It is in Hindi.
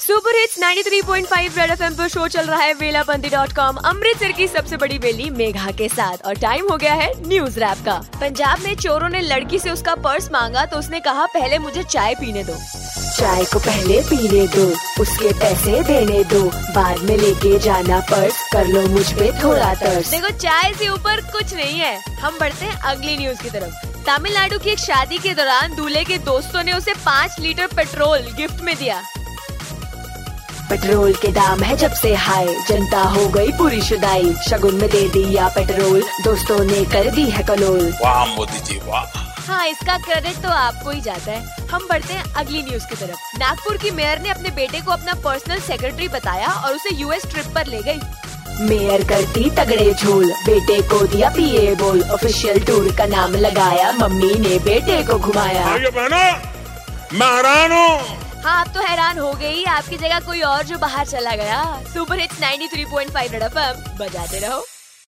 सुपर हिट्स 93.5 रेड एफएम पर शो चल रहा है वेलाबंदी डॉट कॉम अमृतसर की सबसे बड़ी बेली मेघा के साथ। और टाइम हो गया है न्यूज़ रैप का। पंजाब में चोरों ने लड़की से उसका पर्स मांगा तो उसने कहा पहले मुझे चाय पीने दो। चाय को पहले पीने दो उसके पैसे देने दो। बाद में लेके जाना पर्स कर लो मुझ पे थोड़ा तर्स। देखो चाय से ऊपर कुछ नहीं है। हम बढ़ते हैं अगली न्यूज़ की तरफ़। तमिलनाडु की एक शादी के दौरान दूल्हे के दोस्तों ने उसे पाँच लीटर पेट्रोल गिफ्ट में दिया। पेट्रोल के दाम है जब से हाई जनता हो गई पूरी शुदाई। शगुन में दे दिया पेट्रोल। दोस्तों ने कर दी है कलोल। वाह मोदी जी वाह। हाँ इसका क्रेडिट तो आपको ही जाता है। हम बढ़ते हैं अगली न्यूज़ की तरफ़। नागपुर की मेयर ने अपने बेटे को अपना पर्सनल सेक्रेटरी बताया और उसे यूएस ट्रिप पर ले गई। मेयर करती तगड़े झोल। बेटे को दिया पीए बोल। ऑफिशियल टूर का नाम लगाया। मम्मी ने बेटे को घुमाया। मैं हैरान हूँ। हाँ आप तो हैरान हो गई आपकी जगह कोई और जो बाहर चला गया। सुपर हिट्स 93.5 पॉइंट फाइव बजाते रहो।